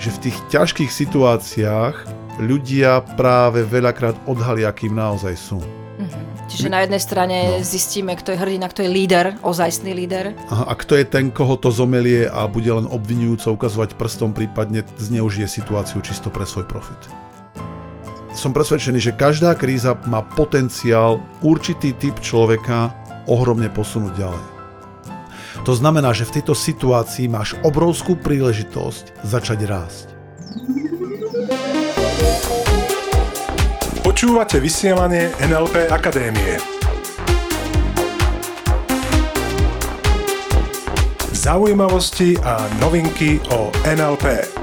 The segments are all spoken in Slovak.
že v tých ťažkých situáciách ľudia práve veľakrát odhalia, akým naozaj sú. Čiže na jednej strane no. zistíme, kto je hrdina, kto je líder, ozajstný líder. Aha, a kto je ten, koho to zomelie a bude len obvinujúco ukazovať prstom, prípadne zneužije situáciu čisto pre svoj profit. Som presvedčený, že každá kríza má potenciál určitý typ človeka ohromne posunúť ďalej. To znamená, že v tejto situácii máš obrovskú príležitosť začať rásť. Počúvate vysielanie NLP Akadémie. Zaujímavosti a novinky o NLP.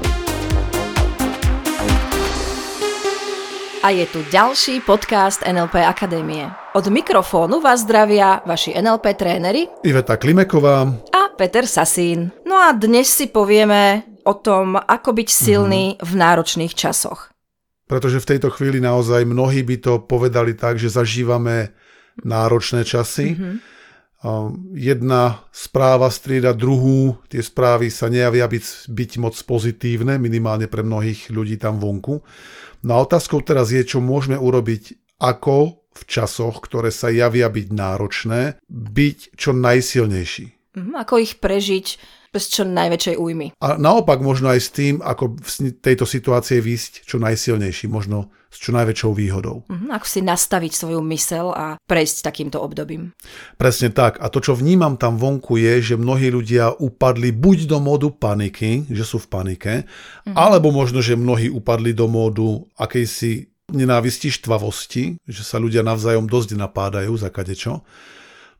A je tu ďalší podcast NLP Akadémie. Od mikrofónu vás zdravia vaši NLP tréneri Iveta Klimeková a Peter Sasín. No a dnes si povieme o tom, ako byť silný mm. v náročných časoch. Pretože v tejto chvíli naozaj mnohí by to povedali tak, že zažívame náročné časy. Mm-hmm. Jedna správa strieda druhú, tie správy sa nejavia byť, byť moc pozitívne, minimálne pre mnohých ľudí tam vonku. No a otázkou teraz je, čo môžeme urobiť, ako v časoch, ktoré sa javia byť náročné, byť čo najsilnejší. Mm, ako ich prežiť bez čo najväčšej újmy. A naopak možno aj s tým, ako v tejto situácie výsť čo najsilnejší, možno s čo najväčšou výhodou. Mm, ako si nastaviť svoju mysel a prejsť takýmto obdobím. Presne tak. A to, čo vnímam tam vonku, je, že mnohí ľudia upadli buď do módu paniky, že sú v panike, mm. alebo možno, že mnohí upadli do módu akejsi nenávisti, štvavosti, že sa ľudia navzájom dosť napádajú za kadečo.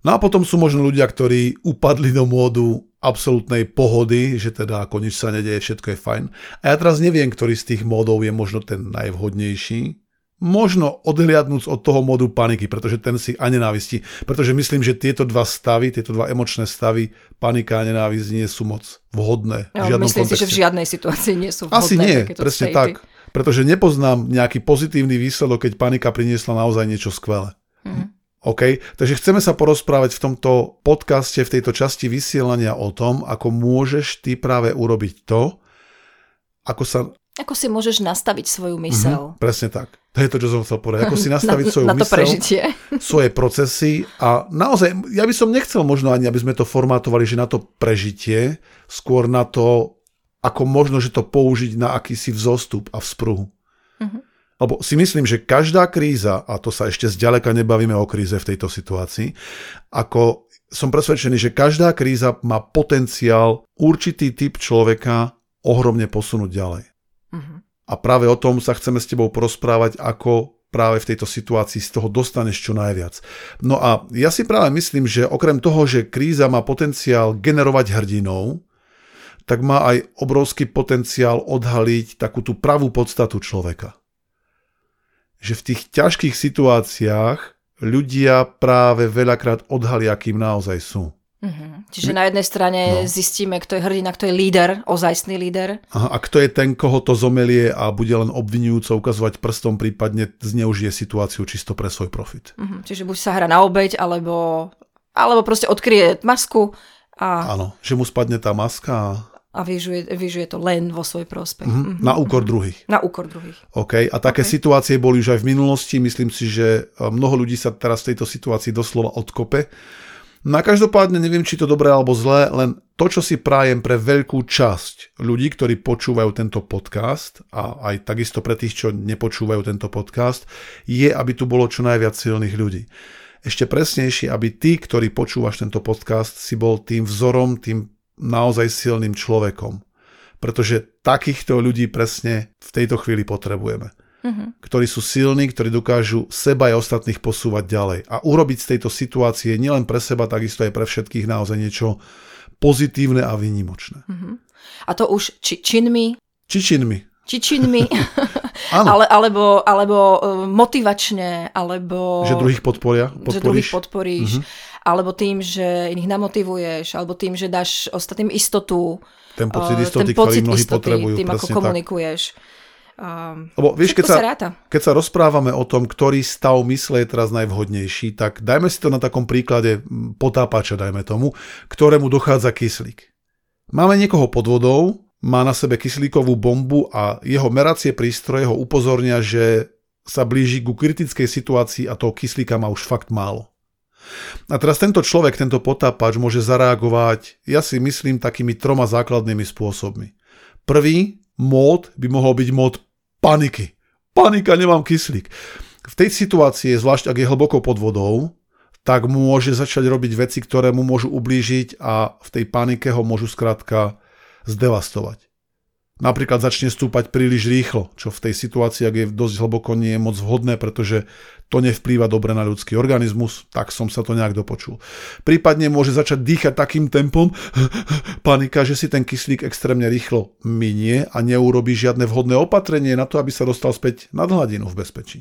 No a potom sú možno ľudia, ktorí upadli do módu absolútnej pohody, že teda ako nič sa nedeje, všetko je fajn. A ja teraz neviem, ktorý z tých módov je možno ten najvhodnejší. Možno odhliadnúť od toho módu paniky, pretože ten si a nenávisti. Pretože myslím, že tieto dva stavy, tieto dva emočné stavy, panika a nenávisť nie sú moc vhodné. V ja, myslím kontexte. si, že v žiadnej situácii nie sú vhodné. Asi nie, presne tak. Pretože nepoznám nejaký pozitívny výsledok, keď panika priniesla naozaj niečo skvelé. OK, takže chceme sa porozprávať v tomto podcaste, v tejto časti vysielania o tom, ako môžeš ty práve urobiť to, ako sa... Ako si môžeš nastaviť svoju mysel. Mm-hmm, presne tak. To je to, čo som chcel povedať. Ako si nastaviť na, svoju na to mysel, prežitie. svoje procesy a naozaj, ja by som nechcel možno ani, aby sme to formátovali, že na to prežitie, skôr na to, ako možno, že to použiť na akýsi vzostup a vzpruhu. Lebo si myslím, že každá kríza, a to sa ešte zďaleka nebavíme o kríze v tejto situácii, ako som presvedčený, že každá kríza má potenciál určitý typ človeka ohromne posunúť ďalej. Uh-huh. A práve o tom sa chceme s tebou porozprávať, ako práve v tejto situácii z toho dostaneš čo najviac. No a ja si práve myslím, že okrem toho, že kríza má potenciál generovať hrdinov, tak má aj obrovský potenciál odhaliť takú tú pravú podstatu človeka že v tých ťažkých situáciách ľudia práve veľakrát odhalia, akým naozaj sú. Mm-hmm. Čiže na jednej strane no. zistíme, kto je hrdina, kto je líder, ozajstný líder. Aha, a kto je ten, koho to zomelie a bude len obvinujúco ukazovať prstom, prípadne zneužije situáciu čisto pre svoj profit. Mm-hmm. Čiže buď sa hra na obeď, alebo, alebo proste odkryje masku. A... Áno, že mu spadne tá maska a vyžuje, vyžuje to len vo svoj prospech. Mm-hmm. Na úkor druhých. Na úkor druhých. OK. A také okay. situácie boli už aj v minulosti. Myslím si, že e, mnoho ľudí sa teraz v tejto situácii doslova odkope. Na každopádne neviem, či to dobré alebo zlé, len to, čo si prajem pre veľkú časť ľudí, ktorí počúvajú tento podcast a aj takisto pre tých, čo nepočúvajú tento podcast, je, aby tu bolo čo najviac silných ľudí. Ešte presnejšie, aby ty, ktorý počúvaš tento podcast, si bol tým vzorom, tým naozaj silným človekom. Pretože takýchto ľudí presne v tejto chvíli potrebujeme. Uh-huh. Ktorí sú silní, ktorí dokážu seba aj ostatných posúvať ďalej. A urobiť z tejto situácie nielen pre seba, takisto aj pre všetkých naozaj niečo pozitívne a výnimočné. Uh-huh. A to už či činmi? Či činmi. Či činmi. Ale, alebo, alebo e, motivačne, alebo... Že druhých podporia, podporíš. Že druhých podporíš. Uh-huh alebo tým, že iných namotivuješ, alebo tým, že dáš ostatným istotu. Ten pocit eh, istoty, ten pocit ktorý mnohí istoty, potrebujú. Tým, ako komunikuješ. Um, Lebo vieš, keď sa, sa keď sa rozprávame o tom, ktorý stav mysle je teraz najvhodnejší, tak dajme si to na takom príklade potápača, dajme tomu, ktorému dochádza kyslík. Máme niekoho pod vodou má na sebe kyslíkovú bombu a jeho meracie prístroje ho upozornia, že sa blíži ku kritickej situácii a toho kyslíka má už fakt málo. A teraz tento človek, tento potápač môže zareagovať, ja si myslím, takými troma základnými spôsobmi. Prvý mód by mohol byť mód paniky. Panika, nemám kyslík. V tej situácii, zvlášť ak je hlboko pod vodou, tak môže začať robiť veci, ktoré mu môžu ublížiť a v tej panike ho môžu skrátka zdevastovať napríklad začne stúpať príliš rýchlo, čo v tej situácii, ak je dosť hlboko, nie je moc vhodné, pretože to nevplýva dobre na ľudský organizmus, tak som sa to nejak dopočul. Prípadne môže začať dýchať takým tempom, panika, že si ten kyslík extrémne rýchlo minie a neurobí žiadne vhodné opatrenie na to, aby sa dostal späť nad hladinu v bezpečí.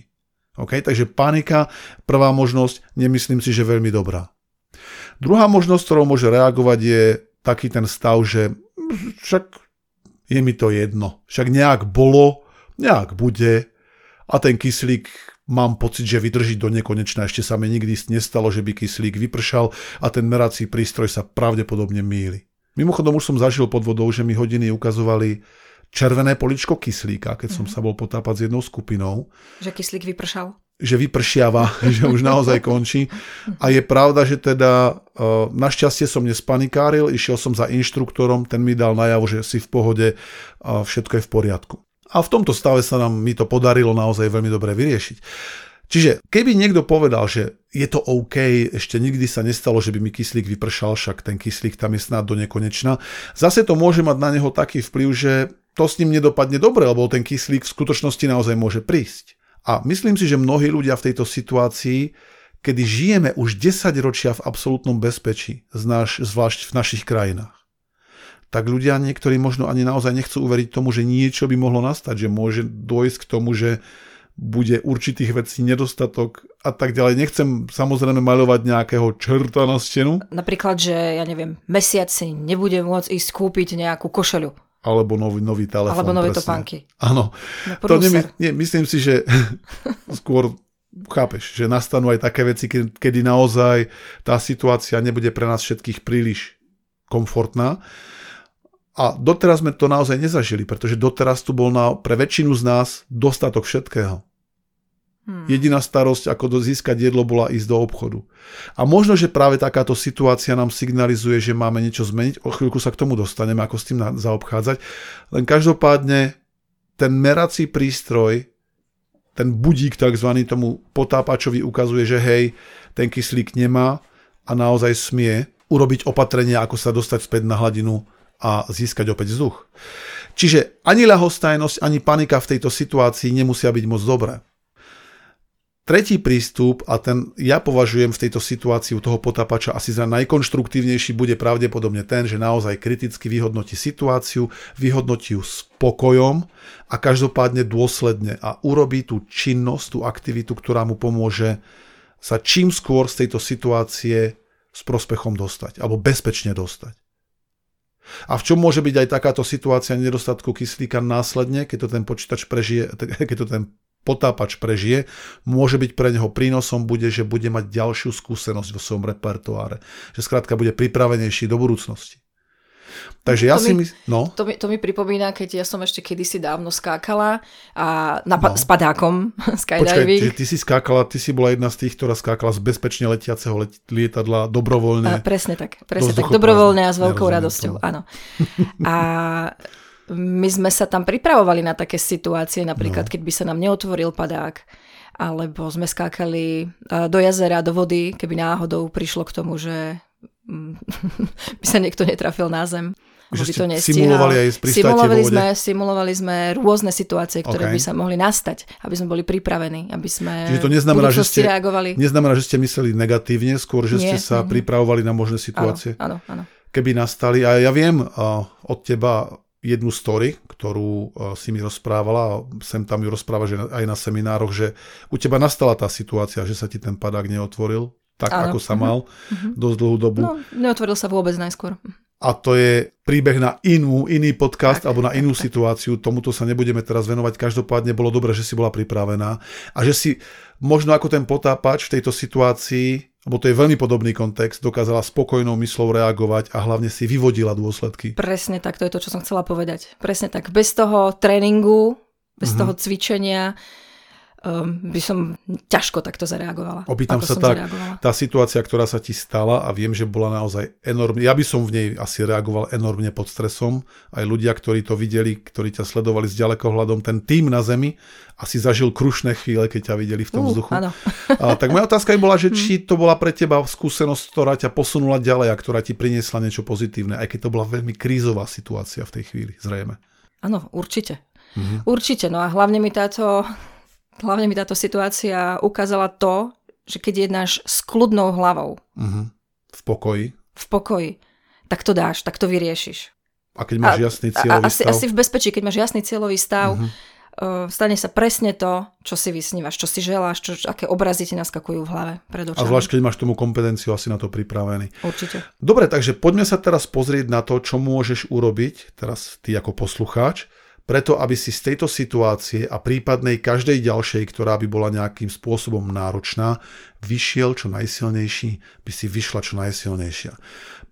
Okay? Takže panika, prvá možnosť, nemyslím si, že veľmi dobrá. Druhá možnosť, ktorou môže reagovať, je taký ten stav, že však je mi to jedno. Však nejak bolo, nejak bude a ten kyslík mám pocit, že vydrží do nekonečna. Ešte sa mi nikdy nestalo, že by kyslík vypršal a ten merací prístroj sa pravdepodobne míli. Mimochodom už som zažil pod vodou, že mi hodiny ukazovali červené poličko kyslíka, keď som mm. sa bol potápať s jednou skupinou. Že kyslík vypršal? Že vypršiava, že už naozaj končí. A je pravda, že teda e, našťastie som nespanikáril, išiel som za inštruktorom, ten mi dal najavo, že si v pohode, a všetko je v poriadku. A v tomto stave sa nám mi to podarilo naozaj veľmi dobre vyriešiť. Čiže keby niekto povedal, že je to OK, ešte nikdy sa nestalo, že by mi kyslík vypršal, však ten kyslík tam je snad do nekonečna, zase to môže mať na neho taký vplyv, že to s ním nedopadne dobre, lebo ten kyslík v skutočnosti naozaj môže prísť. A myslím si, že mnohí ľudia v tejto situácii, kedy žijeme už 10 ročia v absolútnom bezpečí, zvlášť v našich krajinách, tak ľudia niektorí možno ani naozaj nechcú uveriť tomu, že niečo by mohlo nastať, že môže dôjsť k tomu, že bude určitých vecí nedostatok a tak ďalej. Nechcem samozrejme maľovať nejakého čerta na stenu. Napríklad, že ja neviem, mesiac si nebude môcť ísť kúpiť nejakú košelu alebo nový, nový telefón. Alebo nové presne. topánky. Áno. No, to nemy, nie, myslím si, že skôr chápeš, že nastanú aj také veci, kedy naozaj tá situácia nebude pre nás všetkých príliš komfortná. A doteraz sme to naozaj nezažili, pretože doteraz tu bol na, pre väčšinu z nás dostatok všetkého. Hmm. Jediná starosť, ako získať jedlo, bola ísť do obchodu. A možno, že práve takáto situácia nám signalizuje, že máme niečo zmeniť. O chvíľku sa k tomu dostaneme, ako s tým zaobchádzať. Len každopádne ten merací prístroj, ten budík tzv. tomu potápačovi ukazuje, že hej, ten kyslík nemá a naozaj smie urobiť opatrenia, ako sa dostať späť na hladinu a získať opäť vzduch. Čiže ani ľahostajnosť, ani panika v tejto situácii nemusia byť moc dobré. Tretí prístup, a ten ja považujem v tejto situácii u toho potápača asi za najkonštruktívnejší, bude pravdepodobne ten, že naozaj kriticky vyhodnotí situáciu, vyhodnotí ju spokojom a každopádne dôsledne a urobí tú činnosť, tú aktivitu, ktorá mu pomôže sa čím skôr z tejto situácie s prospechom dostať, alebo bezpečne dostať. A v čom môže byť aj takáto situácia nedostatku kyslíka následne, keď to ten počítač prežije, keď to ten potápač prežije, môže byť pre neho prínosom, bude, že bude mať ďalšiu skúsenosť vo svojom repertoáre. Že skrátka bude pripravenejší do budúcnosti. Takže ja to si mi, no. to, mi, to mi pripomína, keď ja som ešte kedysi dávno skákala a na, no. s padákom skydiving. Počkaj, ty si skákala, ty si bola jedna z tých, ktorá skákala z bezpečne letiaceho let, lietadla dobrovoľne. A, presne tak, presne tak, dobrovoľne a s veľkou radosťou, áno. A my sme sa tam pripravovali na také situácie, napríklad no. keď by sa nám neotvoril padák, alebo sme skákali do jazera, do vody, keby náhodou prišlo k tomu, že mm, by sa niekto netrafil na zem. Že by to simulovali aj simulovali sme, simulovali sme rôzne situácie, ktoré okay. by sa mohli nastať, aby sme boli pripravení, aby sme Čiže to neznamená, že ste, reagovali. Neznamená, že ste mysleli negatívne, skôr, že Nie, ste sa nie. pripravovali na možné situácie. Áno, áno, áno. Keby nastali. A ja viem od teba jednu story, ktorú e, si mi rozprávala a sem tam ju rozpráva že aj na seminároch, že u teba nastala tá situácia, že sa ti ten padák neotvoril tak, Áno. ako sa mhm. mal uh-huh. dosť dlhú dobu. No, neotvoril sa vôbec najskôr. A to je príbeh na inú, iný podcast tak, alebo na inú tak, situáciu. Tomuto sa nebudeme teraz venovať. Každopádne bolo dobré, že si bola pripravená a že si možno ako ten potápač v tejto situácii lebo to je veľmi podobný kontext, dokázala spokojnou myslou reagovať a hlavne si vyvodila dôsledky. Presne tak, to je to, čo som chcela povedať. Presne tak. Bez toho tréningu, bez mm-hmm. toho cvičenia, by som ťažko takto zareagovala. Opýtam sa tak, zareagovala. tá situácia, ktorá sa ti stala a viem, že bola naozaj enormne, ja by som v nej asi reagoval enormne pod stresom, aj ľudia, ktorí to videli, ktorí ťa sledovali s ďalekohľadom, ten tým na zemi asi zažil krušné chvíle, keď ťa videli v tom uh, vzduchu. Áno. A, tak moja otázka by bola, že či to bola pre teba skúsenosť, ktorá ťa posunula ďalej a ktorá ti priniesla niečo pozitívne, aj keď to bola veľmi krízová situácia v tej chvíli, zrejme. Áno, určite. Mhm. Určite, no a hlavne mi táto hlavne mi táto situácia ukázala to, že keď jednáš s kľudnou hlavou. Uh-huh. V pokoji. V pokoji. Tak to dáš, tak to vyriešiš. A keď máš a, jasný cieľový a, asi, stav? Asi v bezpečí, keď máš jasný cieľový stav, uh-huh. uh, stane sa presne to, čo si vysnívaš, čo si želáš, čo, aké obrazy ti naskakujú v hlave pred očami. A zvlášť, keď máš tomu kompetenciu asi na to pripravený. Určite. Dobre, takže poďme sa teraz pozrieť na to, čo môžeš urobiť, teraz ty ako poslucháč, preto aby si z tejto situácie a prípadnej každej ďalšej, ktorá by bola nejakým spôsobom náročná, vyšiel čo najsilnejší, by si vyšla čo najsilnejšia.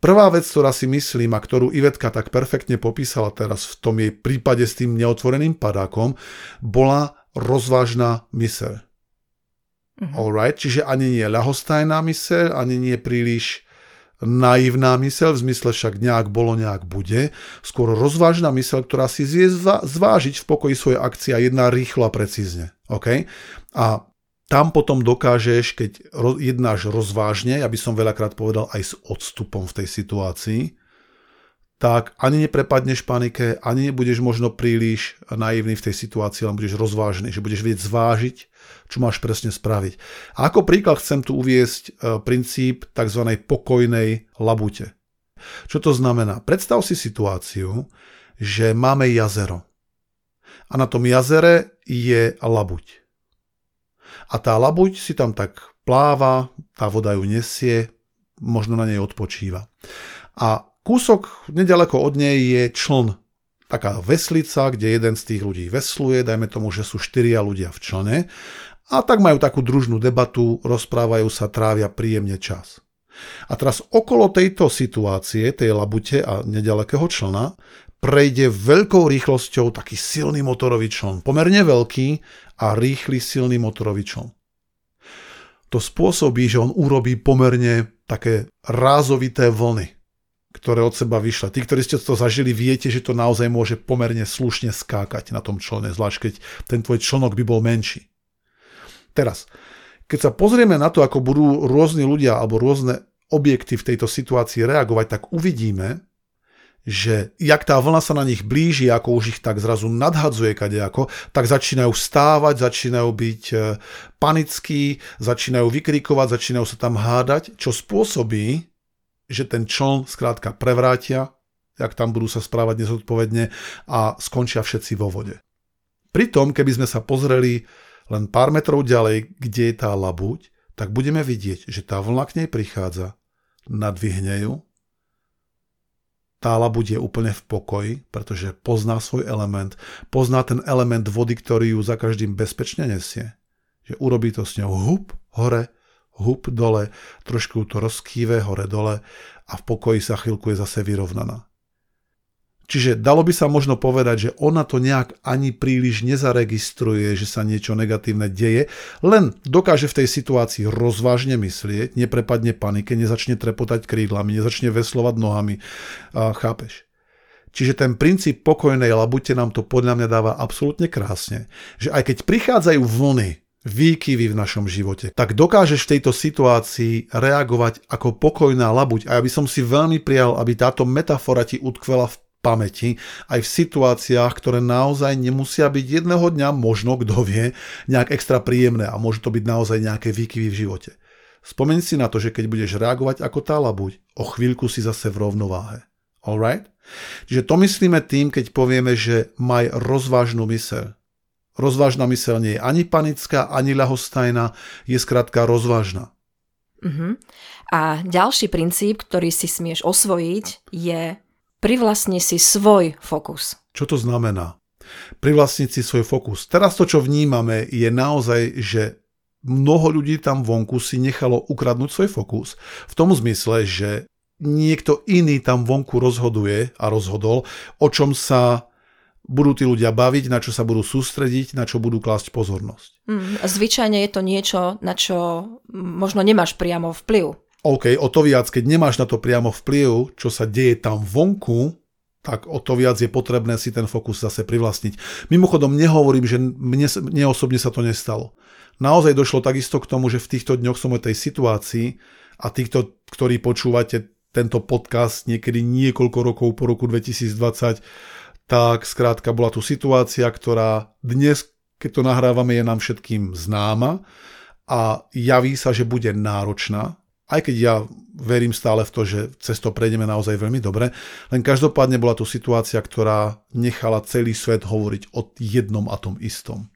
Prvá vec, ktorá si myslím a ktorú Ivetka tak perfektne popísala teraz v tom jej prípade s tým neotvoreným padákom, bola rozvážna myseľ. Mm-hmm. Alright, čiže ani nie ľahostajná myseľ, ani nie príliš naivná mysel, v zmysle však nejak bolo, nejak bude, skôr rozvážna mysel, ktorá si zvie zvážiť v pokoji svoje akcie a jedná rýchlo a precízne. Okay? A tam potom dokážeš, keď jednáš rozvážne, ja by som veľakrát povedal aj s odstupom v tej situácii, tak ani neprepadneš panike, ani nebudeš možno príliš naivný v tej situácii, len budeš rozvážny, že budeš vedieť zvážiť, čo máš presne spraviť. A ako príklad chcem tu uviesť e, princíp tzv. pokojnej labute. Čo to znamená? Predstav si situáciu, že máme jazero. A na tom jazere je labuť. A tá labuť si tam tak pláva, tá voda ju nesie, možno na nej odpočíva. A Kúsok nedaleko od nej je čln, taká veslica, kde jeden z tých ľudí vesluje, dajme tomu, že sú štyria ľudia v člne a tak majú takú družnú debatu, rozprávajú sa, trávia príjemne čas. A teraz okolo tejto situácie, tej labute a nedalekého člna, prejde veľkou rýchlosťou taký silný motorový čln. Pomerne veľký a rýchly silný motorový čln. To spôsobí, že on urobí pomerne také rázovité vlny ktoré od seba vyšla. Tí, ktorí ste to zažili, viete, že to naozaj môže pomerne slušne skákať na tom člne, zvlášť keď ten tvoj člnok by bol menší. Teraz, keď sa pozrieme na to, ako budú rôzni ľudia alebo rôzne objekty v tejto situácii reagovať, tak uvidíme, že jak tá vlna sa na nich blíži, ako už ich tak zrazu nadhadzuje kadejako, tak začínajú stávať, začínajú byť e, panickí, začínajú vykrikovať, začínajú sa tam hádať, čo spôsobí, že ten čln skrátka prevrátia, jak tam budú sa správať nezodpovedne a skončia všetci vo vode. Pritom, keby sme sa pozreli len pár metrov ďalej, kde je tá labuť, tak budeme vidieť, že tá vlna k nej prichádza, nadvihne ju, tá labuť je úplne v pokoji, pretože pozná svoj element, pozná ten element vody, ktorý ju za každým bezpečne nesie. Že urobí to s ňou hup, hore, hub dole, trošku to rozkýve hore-dole a v pokoji sa chvíľku je zase vyrovnaná. Čiže dalo by sa možno povedať, že ona to nejak ani príliš nezaregistruje, že sa niečo negatívne deje, len dokáže v tej situácii rozvážne myslieť, neprepadne panike, nezačne trepotať krídlami, nezačne veslovať nohami. A chápeš? Čiže ten princíp pokojnej labute nám to podľa mňa dáva absolútne krásne, že aj keď prichádzajú vlny, výkyvy v našom živote, tak dokážeš v tejto situácii reagovať ako pokojná labuť. A ja by som si veľmi prijal, aby táto metafora ti utkvela v pamäti aj v situáciách, ktoré naozaj nemusia byť jedného dňa, možno kto vie, nejak extra príjemné a môžu to byť naozaj nejaké výkyvy v živote. Spomeň si na to, že keď budeš reagovať ako tá labuť, o chvíľku si zase v rovnováhe. Alright? Čiže to myslíme tým, keď povieme, že maj rozvážnu myseľ. Rozvážna myseľ nie je ani panická, ani ľahostajná, je skrátka rozvážna. Uh-huh. A ďalší princíp, ktorý si smieš osvojiť, je privlastni si svoj fokus. Čo to znamená? Privlastniť si svoj fokus. Teraz to, čo vnímame, je naozaj, že mnoho ľudí tam vonku si nechalo ukradnúť svoj fokus v tom zmysle, že niekto iný tam vonku rozhoduje a rozhodol, o čom sa budú tí ľudia baviť, na čo sa budú sústrediť, na čo budú klásť pozornosť. Mm, zvyčajne je to niečo, na čo možno nemáš priamo vplyv. OK, o to viac, keď nemáš na to priamo vplyv, čo sa deje tam vonku, tak o to viac je potrebné si ten fokus zase privlastniť. Mimochodom, nehovorím, že mne, mne osobne sa to nestalo. Naozaj došlo takisto k tomu, že v týchto dňoch som v tej situácii a týchto, ktorí počúvate tento podcast niekedy niekoľko rokov po roku 2020, tak skrátka bola tu situácia, ktorá dnes, keď to nahrávame, je nám všetkým známa a javí sa, že bude náročná, aj keď ja verím stále v to, že cez to prejdeme naozaj veľmi dobre, len každopádne bola tu situácia, ktorá nechala celý svet hovoriť o jednom a tom istom.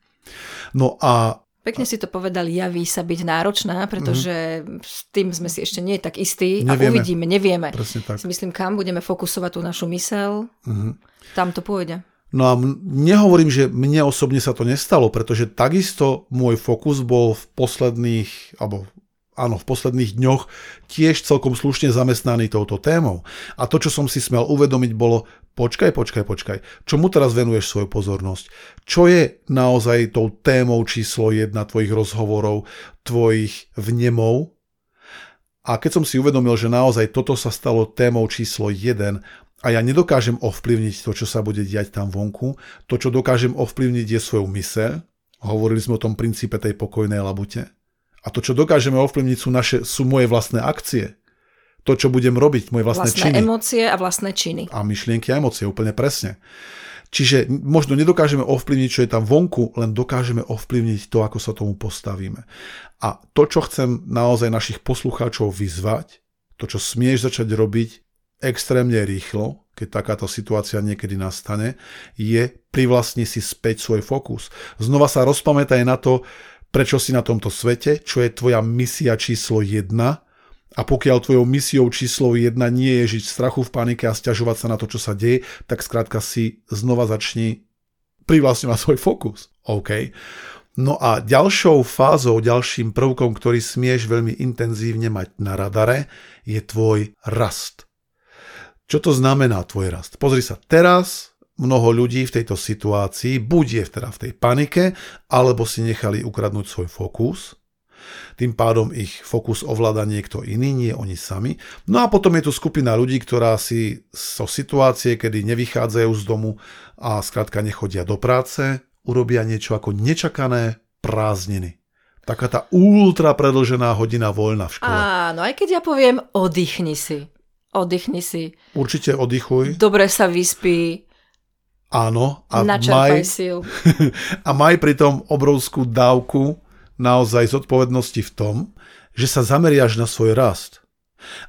No a Pekne si to povedal, javí sa byť náročná, pretože mm-hmm. s tým sme si ešte nie tak istí nevieme. a uvidíme, nevieme. Presne tak. Si myslím, kam budeme fokusovať tú našu mysel, mm-hmm. Tam to pôjde. No a nehovorím, že mne osobne sa to nestalo, pretože takisto môj fokus bol v posledných, alebo áno, v posledných dňoch tiež celkom slušne zamestnaný touto témou. A to, čo som si smel uvedomiť, bolo počkaj, počkaj, počkaj, čomu teraz venuješ svoju pozornosť? Čo je naozaj tou témou číslo jedna tvojich rozhovorov, tvojich vnemov? A keď som si uvedomil, že naozaj toto sa stalo témou číslo 1 a ja nedokážem ovplyvniť to, čo sa bude diať tam vonku, to, čo dokážem ovplyvniť je svoju myseľ, hovorili sme o tom princípe tej pokojnej labute, a to, čo dokážeme ovplyvniť, sú, naše, sú moje vlastné akcie. To, čo budem robiť, moje vlastné, vlastné činy. emócie a vlastné činy. A myšlienky a emócie, úplne presne. Čiže možno nedokážeme ovplyvniť, čo je tam vonku, len dokážeme ovplyvniť to, ako sa tomu postavíme. A to, čo chcem naozaj našich poslucháčov vyzvať, to, čo smieš začať robiť extrémne rýchlo, keď takáto situácia niekedy nastane, je privlastni si späť svoj fokus. Znova sa rozpamätaj na to, prečo si na tomto svete, čo je tvoja misia číslo 1 a pokiaľ tvojou misiou číslo 1 nie je žiť v strachu, v panike a stiažovať sa na to, čo sa deje, tak skrátka si znova začni privlastňovať svoj fokus. OK. No a ďalšou fázou, ďalším prvkom, ktorý smieš veľmi intenzívne mať na radare, je tvoj rast. Čo to znamená tvoj rast? Pozri sa, teraz mnoho ľudí v tejto situácii buď je teda v tej panike, alebo si nechali ukradnúť svoj fokus. Tým pádom ich fokus ovláda niekto iný, nie oni sami. No a potom je tu skupina ľudí, ktorá si so situácie, kedy nevychádzajú z domu a skrátka nechodia do práce, urobia niečo ako nečakané prázdniny. Taká tá ultra predlžená hodina voľna v škole. Áno, aj keď ja poviem, oddychni si. Oddychni si. Určite oddychuj. Dobre sa vyspí, Áno. A Načerpaj maj, síl. A maj pritom obrovskú dávku naozaj zodpovednosti v tom, že sa zameriaš na svoj rast.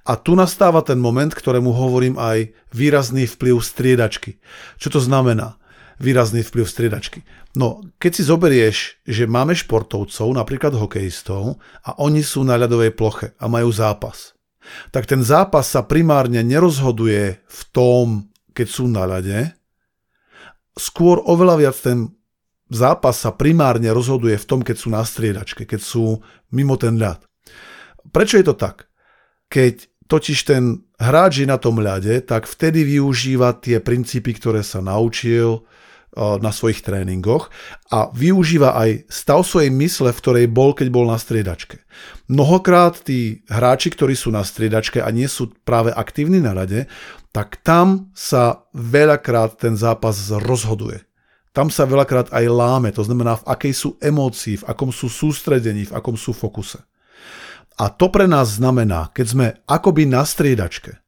A tu nastáva ten moment, ktorému hovorím aj výrazný vplyv striedačky. Čo to znamená? Výrazný vplyv striedačky. No, keď si zoberieš, že máme športovcov, napríklad hokejistov, a oni sú na ľadovej ploche a majú zápas, tak ten zápas sa primárne nerozhoduje v tom, keď sú na ľade, skôr oveľa viac ten zápas sa primárne rozhoduje v tom, keď sú na striedačke, keď sú mimo ten ľad. Prečo je to tak? Keď totiž ten hráč je na tom ľade, tak vtedy využíva tie princípy, ktoré sa naučil na svojich tréningoch a využíva aj stav svojej mysle, v ktorej bol, keď bol na striedačke. Mnohokrát tí hráči, ktorí sú na striedačke a nie sú práve aktívni na rade, tak tam sa veľakrát ten zápas rozhoduje. Tam sa veľakrát aj láme, to znamená v akej sú emócii, v akom sú sústredení, v akom sú fokuse. A to pre nás znamená, keď sme akoby na striedačke,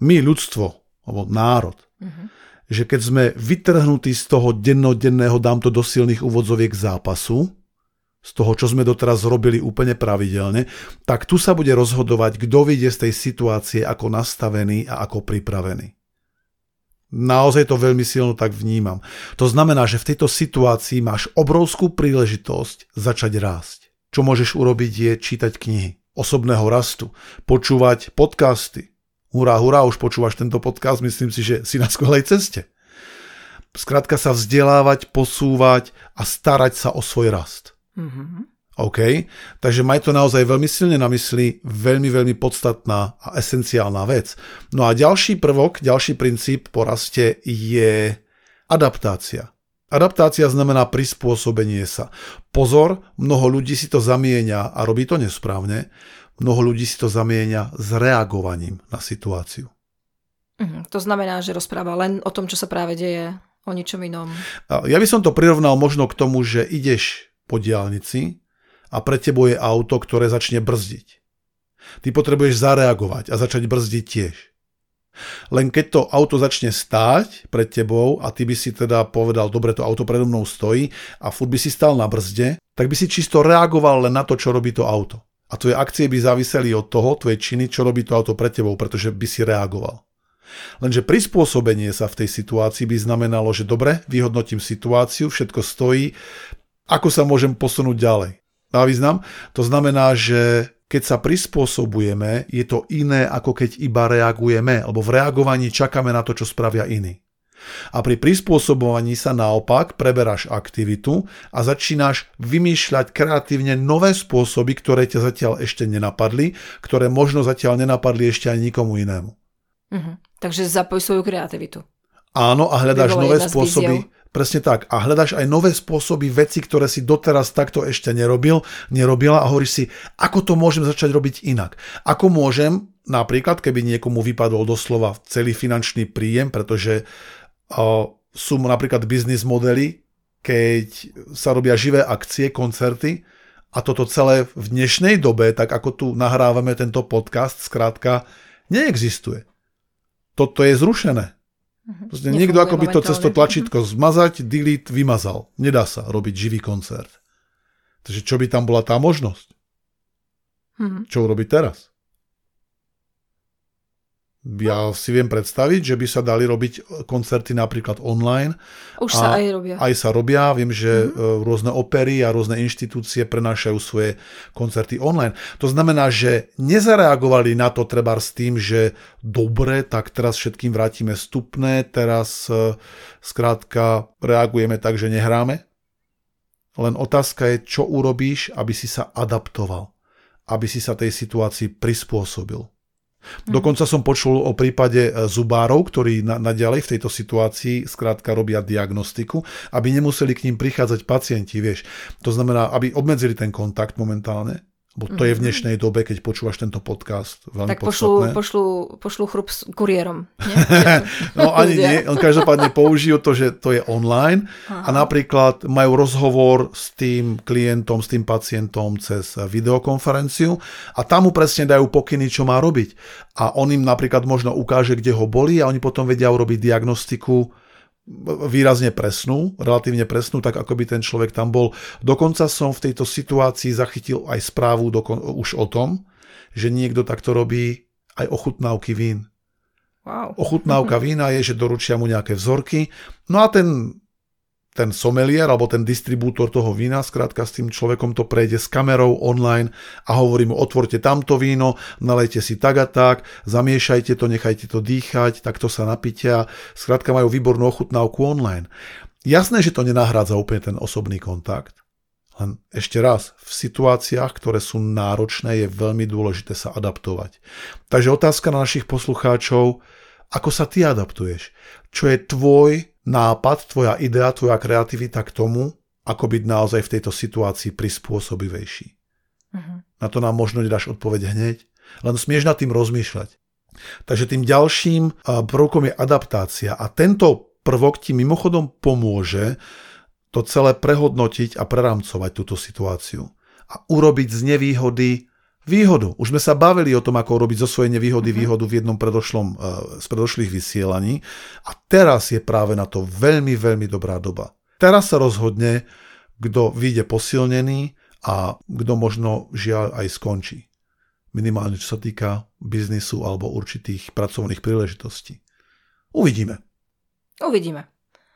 my ľudstvo, alebo národ, mm-hmm. Že keď sme vytrhnutí z toho dennodenného, dám to do silných úvodzoviek zápasu, z toho, čo sme doteraz robili úplne pravidelne, tak tu sa bude rozhodovať, kto vyjde z tej situácie ako nastavený a ako pripravený. Naozaj to veľmi silno tak vnímam. To znamená, že v tejto situácii máš obrovskú príležitosť začať rásť. Čo môžeš urobiť je čítať knihy osobného rastu, počúvať podcasty. Hurá, hurá, už počúvaš tento podcast, myslím si, že si na skvelej ceste. Skrátka sa vzdelávať, posúvať a starať sa o svoj rast. Mm-hmm. OK? Takže maj to naozaj veľmi silne na mysli, veľmi, veľmi podstatná a esenciálna vec. No a ďalší prvok, ďalší princíp po raste je adaptácia. Adaptácia znamená prispôsobenie sa. Pozor, mnoho ľudí si to zamieňa a robí to nesprávne. Mnoho ľudí si to zamieňa s reagovaním na situáciu. Mhm, to znamená, že rozpráva len o tom, čo sa práve deje, o ničom inom. Ja by som to prirovnal možno k tomu, že ideš po diálnici a pred tebou je auto, ktoré začne brzdiť. Ty potrebuješ zareagovať a začať brzdiť tiež. Len keď to auto začne stáť pred tebou a ty by si teda povedal, dobre, to auto predo mnou stojí a furt by si stal na brzde, tak by si čisto reagoval len na to, čo robí to auto. A tvoje akcie by záviseli od toho, tvoje činy, čo robí to auto pred tebou, pretože by si reagoval. Lenže prispôsobenie sa v tej situácii by znamenalo, že dobre, vyhodnotím situáciu, všetko stojí, ako sa môžem posunúť ďalej. Dá význam? To znamená, že keď sa prispôsobujeme, je to iné, ako keď iba reagujeme, alebo v reagovaní čakáme na to, čo spravia iní. A pri prispôsobovaní sa naopak preberáš aktivitu a začínaš vymýšľať kreatívne nové spôsoby, ktoré ťa zatiaľ ešte nenapadli, ktoré možno zatiaľ nenapadli ešte ani nikomu inému. Uh-huh. Takže zapoj svoju kreativitu. Áno, a hľadáš nové spôsoby. Presne tak. A hľadáš aj nové spôsoby veci, ktoré si doteraz takto ešte nerobil, nerobila a hovoríš si, ako to môžem začať robiť inak. Ako môžem, napríklad, keby niekomu vypadol doslova celý finančný príjem, pretože sú napríklad biznis modely, keď sa robia živé akcie, koncerty a toto celé v dnešnej dobe, tak ako tu nahrávame tento podcast, skrátka, neexistuje. Toto je zrušené. Uh-huh. Proste niekto ako by to cez to tlačítko zmazať, delete, vymazal. Nedá sa robiť živý koncert. Takže čo by tam bola tá možnosť? Uh-huh. Čo urobiť teraz? Ja si viem predstaviť, že by sa dali robiť koncerty napríklad online. Už sa aj robia. Aj sa robia. Viem, že mm-hmm. rôzne opery a rôzne inštitúcie prenášajú svoje koncerty online. To znamená, že nezareagovali na to treba s tým, že dobre, tak teraz všetkým vrátime stupné, teraz e, skrátka reagujeme tak, že nehráme. Len otázka je, čo urobíš, aby si sa adaptoval, aby si sa tej situácii prispôsobil. Mhm. Dokonca som počul o prípade e, zubárov, ktorí na, naďalej v tejto situácii skrátka robia diagnostiku, aby nemuseli k ním prichádzať pacienti, vieš. To znamená, aby obmedzili ten kontakt momentálne, Bo to je v mhm. dnešnej dobe, keď počúvaš tento podcast, veľmi tak pošlu, pošlu, pošlu chrup s kuriérom. Nie? no ani nie, on každopádne použijú to, že to je online Aha. a napríklad majú rozhovor s tým klientom, s tým pacientom cez videokonferenciu a tam mu presne dajú pokyny, čo má robiť. A on im napríklad možno ukáže, kde ho bolí a oni potom vedia urobiť diagnostiku výrazne presnú, relatívne presnú, tak ako by ten človek tam bol. Dokonca som v tejto situácii zachytil aj správu dokon- už o tom, že niekto takto robí aj ochutnávky vín. Wow. Ochutnávka vína je, že doručia mu nejaké vzorky, no a ten ten somelier alebo ten distribútor toho vína, skrátka s tým človekom to prejde s kamerou online a hovorí mu otvorte tamto víno, nalejte si tak a tak, zamiešajte to, nechajte to dýchať, takto sa napitia. Skrátka majú výbornú ochutnávku online. Jasné, že to nenahrádza úplne ten osobný kontakt. Len ešte raz, v situáciách, ktoré sú náročné, je veľmi dôležité sa adaptovať. Takže otázka na našich poslucháčov, ako sa ty adaptuješ? Čo je tvoj nápad, tvoja idea, tvoja kreativita k tomu, ako byť naozaj v tejto situácii prispôsobivejší. Uh-huh. Na to nám možno nedáš odpoveď hneď, len smieš nad tým rozmýšľať. Takže tým ďalším prvkom je adaptácia a tento prvok ti mimochodom pomôže to celé prehodnotiť a preramcovať túto situáciu a urobiť z nevýhody výhodu. Už sme sa bavili o tom, ako robiť zo svojej nevýhody uh-huh. výhodu v jednom predošlom, uh, z predošlých vysielaní a teraz je práve na to veľmi, veľmi dobrá doba. Teraz sa rozhodne, kto vyjde posilnený a kto možno žiaľ aj skončí. Minimálne čo sa týka biznisu alebo určitých pracovných príležitostí. Uvidíme. Uvidíme.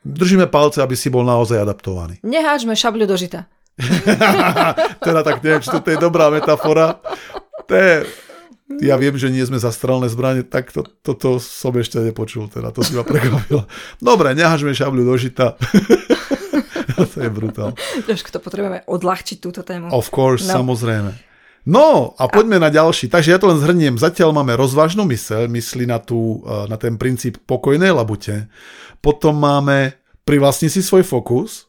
Držíme palce, aby si bol naozaj adaptovaný. Nehážme šabľu do žita. teda tak neviem, či toto je dobrá metafora. To je, ja viem, že nie sme za strelné zbranie, tak to, toto som ešte nepočul, teda to si ma prekvapilo. Dobre, nehažme šabľu do žita. to je brutál. Trošku to potrebujeme odľahčiť túto tému. Of course, no. samozrejme. No a poďme a... na ďalší. Takže ja to len zhrniem. Zatiaľ máme rozvážnu mysel, myslí na, tú, e, na ten princíp pokojnej labute. Potom máme privlastni si svoj fokus,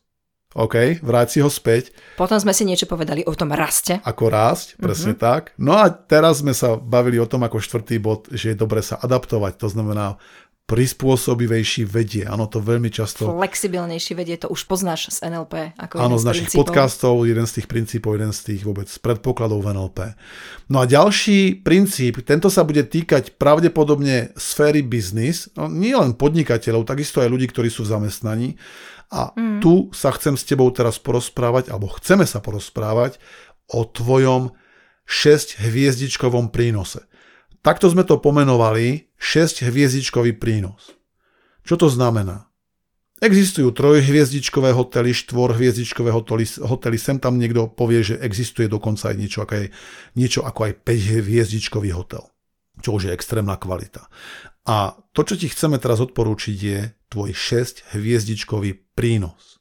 OK, vráť si ho späť. Potom sme si niečo povedali o tom raste. Ako rásť, presne mm-hmm. tak. No a teraz sme sa bavili o tom ako štvrtý bod, že je dobre sa adaptovať. To znamená prispôsobivejší vedie. Áno, to veľmi často... Flexibilnejší vedie, to už poznáš z NLP. Ako Áno, z, z našich princípov. podcastov, jeden z tých princípov, jeden z tých vôbec predpokladov v NLP. No a ďalší princíp, tento sa bude týkať pravdepodobne sféry biznis, no, nie len podnikateľov, takisto aj ľudí, ktorí sú v zamestnaní. A mm. tu sa chcem s tebou teraz porozprávať, alebo chceme sa porozprávať o tvojom 6 hviezdičkovom prínose. Takto sme to pomenovali 6 hviezdičkový prínos. Čo to znamená? Existujú trojhviezdičkové hotely, štvorhviezdičkové hotely, hotely, sem tam niekto povie, že existuje dokonca aj niečo ako aj, niečo ako aj 5 hviezdičkový hotel, čo už je extrémna kvalita. A to, čo ti chceme teraz odporúčiť, je tvoj 6 hviezdičkový prínos.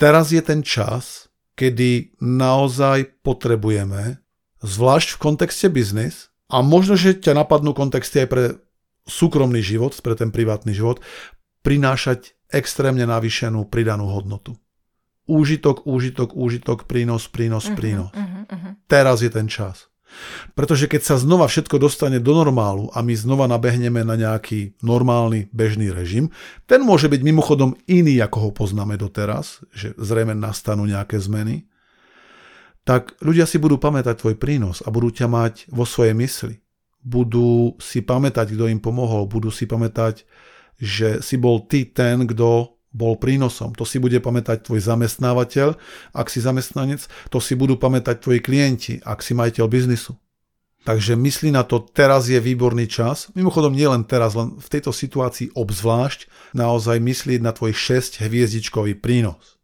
Teraz je ten čas, kedy naozaj potrebujeme, zvlášť v kontexte biznis, a možno, že ťa napadnú kontexty aj pre súkromný život, pre ten privátny život, prinášať extrémne navýšenú pridanú hodnotu. Úžitok, úžitok, úžitok, prínos, prínos, uh-huh, prínos. Uh-huh, uh-huh. Teraz je ten čas. Pretože keď sa znova všetko dostane do normálu a my znova nabehneme na nejaký normálny bežný režim, ten môže byť mimochodom iný, ako ho poznáme doteraz, že zrejme nastanú nejaké zmeny, tak ľudia si budú pamätať tvoj prínos a budú ťa mať vo svojej mysli. Budú si pamätať, kto im pomohol, budú si pamätať, že si bol ty ten, kto bol prínosom. To si bude pamätať tvoj zamestnávateľ, ak si zamestnanec, to si budú pamätať tvoji klienti, ak si majiteľ biznisu. Takže myslí na to, teraz je výborný čas. Mimochodom nie len teraz, len v tejto situácii obzvlášť naozaj myslieť na tvoj 6 hviezdičkový prínos.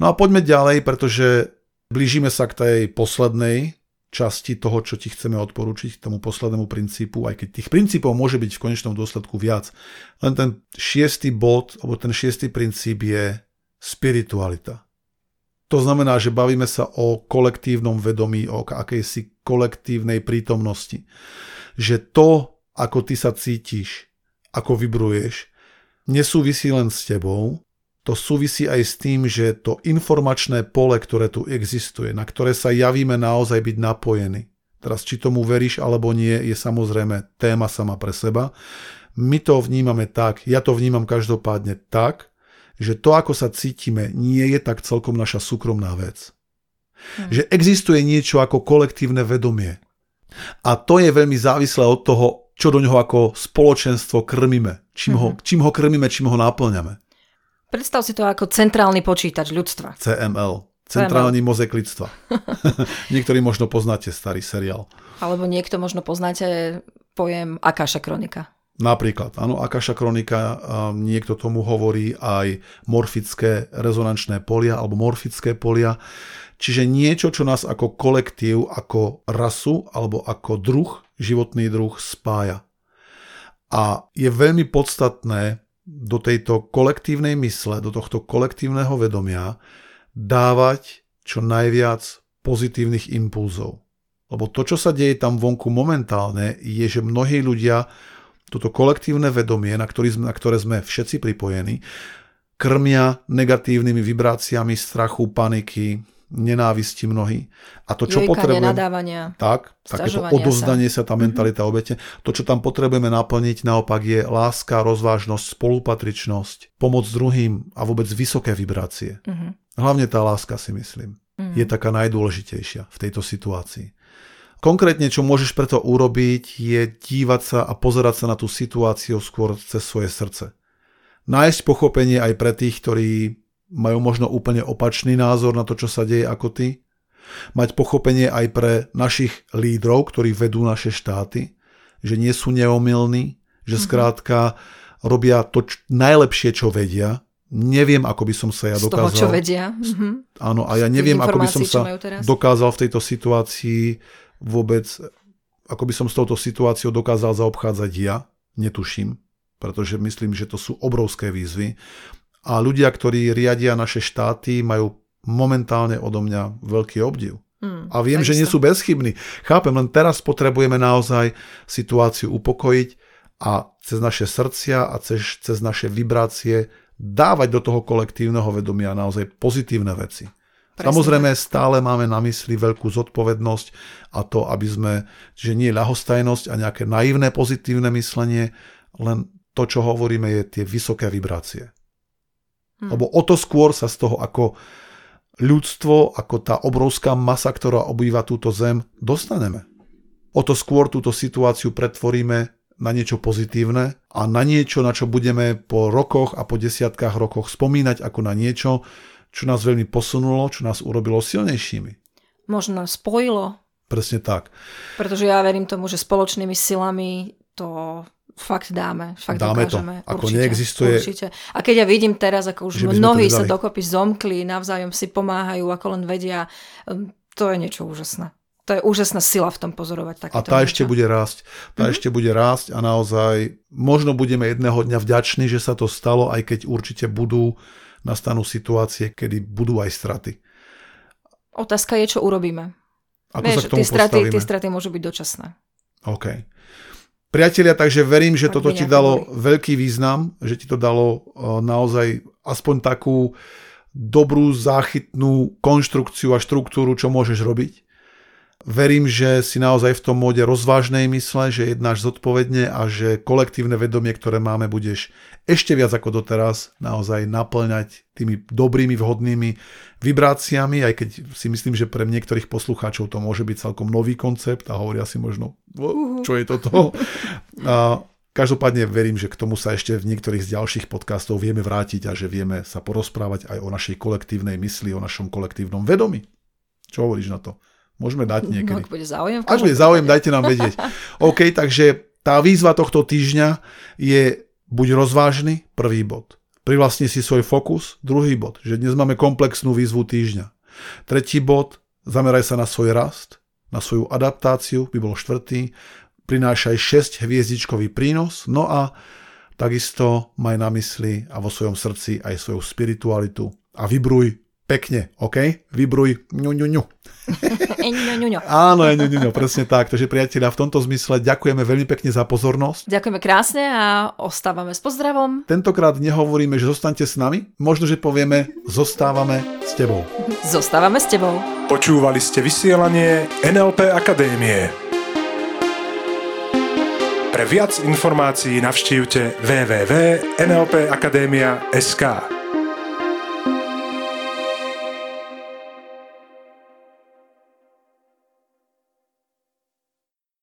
No a poďme ďalej, pretože Blížime sa k tej poslednej časti toho, čo ti chceme odporúčiť, tomu poslednému princípu, aj keď tých princípov môže byť v konečnom dôsledku viac. Len ten šiestý bod, alebo ten šiestý princíp je spiritualita. To znamená, že bavíme sa o kolektívnom vedomí, o akejsi kolektívnej prítomnosti. Že to, ako ty sa cítiš, ako vybruješ, nesúvisí len s tebou, to súvisí aj s tým, že to informačné pole, ktoré tu existuje, na ktoré sa javíme naozaj byť napojení. Teraz, či tomu veríš alebo nie, je samozrejme téma sama pre seba. My to vnímame tak, ja to vnímam každopádne tak, že to, ako sa cítime, nie je tak celkom naša súkromná vec. Hm. Že existuje niečo ako kolektívne vedomie. A to je veľmi závislé od toho, čo do ňoho ako spoločenstvo krmíme. Čím, ho, mhm. čím ho krmíme, čím ho náplňame. Predstav si to ako centrálny počítač ľudstva. CML. Centrálny CML. mozek ľudstva. Niektorí možno poznáte starý seriál. Alebo niekto možno poznáte pojem Akáša kronika. Napríklad, áno, Akaša kronika, niekto tomu hovorí aj morfické rezonančné polia alebo morfické polia. Čiže niečo, čo nás ako kolektív, ako rasu alebo ako druh, životný druh spája. A je veľmi podstatné do tejto kolektívnej mysle, do tohto kolektívneho vedomia dávať čo najviac pozitívnych impulzov. Lebo to, čo sa deje tam vonku momentálne, je, že mnohí ľudia toto kolektívne vedomie, na, ktorý, na ktoré sme všetci pripojení, krmia negatívnymi vibráciami strachu, paniky, nenávisti mnohí. A to, čo Jojka, potrebujeme... nenadávania. Tak, takéto odozdanie sa, sa tá mhm. mentalita obete. To, čo tam potrebujeme naplniť, naopak je láska, rozvážnosť, spolupatričnosť, pomoc druhým a vôbec vysoké vibrácie. Mm-hmm. Hlavne tá láska, si myslím, mm-hmm. je taká najdôležitejšia v tejto situácii. Konkrétne, čo môžeš preto urobiť, je dívať sa a pozerať sa na tú situáciu skôr cez svoje srdce. Nájsť pochopenie aj pre tých, ktorí majú možno úplne opačný názor na to, čo sa deje ako ty. Mať pochopenie aj pre našich lídrov, ktorí vedú naše štáty, že nie sú neomilní, že mhm. skrátka robia to č- najlepšie, čo vedia. Neviem, ako by som sa ja Z dokázal... toho, čo vedia. Mhm. Áno, a ja neviem, ako by som sa dokázal v tejto situácii vôbec, ako by som s touto situáciou dokázal zaobchádzať ja, netuším, pretože myslím, že to sú obrovské výzvy A ľudia, ktorí riadia naše štáty, majú momentálne odo mňa veľký obdiv. Hmm, a viem, že nie sú bezchybní. Chápem, len teraz potrebujeme naozaj situáciu upokojiť a cez naše srdcia a cez, cez naše vibrácie dávať do toho kolektívneho vedomia naozaj pozitívne veci. Presne. Samozrejme, stále máme na mysli veľkú zodpovednosť a to, aby sme, že nie ľahostajnosť a nejaké naivné pozitívne myslenie, len to, čo hovoríme, je tie vysoké vibrácie. Hmm. Lebo o to skôr sa z toho ako ľudstvo, ako tá obrovská masa, ktorá obýva túto zem, dostaneme. O to skôr túto situáciu pretvoríme na niečo pozitívne a na niečo, na čo budeme po rokoch a po desiatkách rokoch spomínať ako na niečo, čo nás veľmi posunulo, čo nás urobilo silnejšími. Možno spojilo. Presne tak. Pretože ja verím tomu, že spoločnými silami to fakt dáme. Fakt dáme dokážeme. to. Ako určite, neexistuje... Určite. A keď ja vidím teraz, ako už mnohí sa dokopy zomkli, navzájom si pomáhajú, ako len vedia, um, to je niečo úžasné. To je úžasná sila v tom pozorovať A tá niečo. ešte bude rásť. Tá mm-hmm. ešte bude rásť a naozaj možno budeme jedného dňa vďační, že sa to stalo, aj keď určite budú nastanú situácie, kedy budú aj straty. Otázka je, čo urobíme. Ako Vieš, sa k tomu tie straty, tie straty môžu byť dočasné. OK. Priatelia, takže verím, že toto ti dalo veľký význam, že ti to dalo e, naozaj aspoň takú dobrú záchytnú konštrukciu a štruktúru, čo môžeš robiť. Verím, že si naozaj v tom móde rozvážnej mysle, že jednáš zodpovedne a že kolektívne vedomie, ktoré máme, budeš ešte viac ako doteraz naozaj naplňať tými dobrými, vhodnými vibráciami, aj keď si myslím, že pre niektorých poslucháčov to môže byť celkom nový koncept a hovoria si možno, čo je toto. A každopádne verím, že k tomu sa ešte v niektorých z ďalších podcastov vieme vrátiť a že vieme sa porozprávať aj o našej kolektívnej mysli, o našom kolektívnom vedomí. Čo hovoríš na to? Môžeme dať niekedy. No, ak bude záujem. Ak bude záujem, dajte nám vedieť. OK, takže tá výzva tohto týždňa je buď rozvážny, prvý bod. Privlastni si svoj fokus, druhý bod, že dnes máme komplexnú výzvu týždňa. Tretí bod, zameraj sa na svoj rast, na svoju adaptáciu, by bol štvrtý, prinášaj 6 hviezdičkový prínos, no a takisto maj na mysli a vo svojom srdci aj svoju spiritualitu a vybruj pekne, OK? Vybruj ňu, ňu, ňu. Áno, ňu, ňu, ňu, presne tak. Takže priatelia, v tomto zmysle ďakujeme veľmi pekne za pozornosť. Ďakujeme krásne a ostávame s pozdravom. Tentokrát nehovoríme, že zostanete s nami, možno, že povieme, zostávame s tebou. Zostávame s tebou. Počúvali ste vysielanie NLP Akadémie. Pre viac informácií navštívte www.nlpakademia.sk.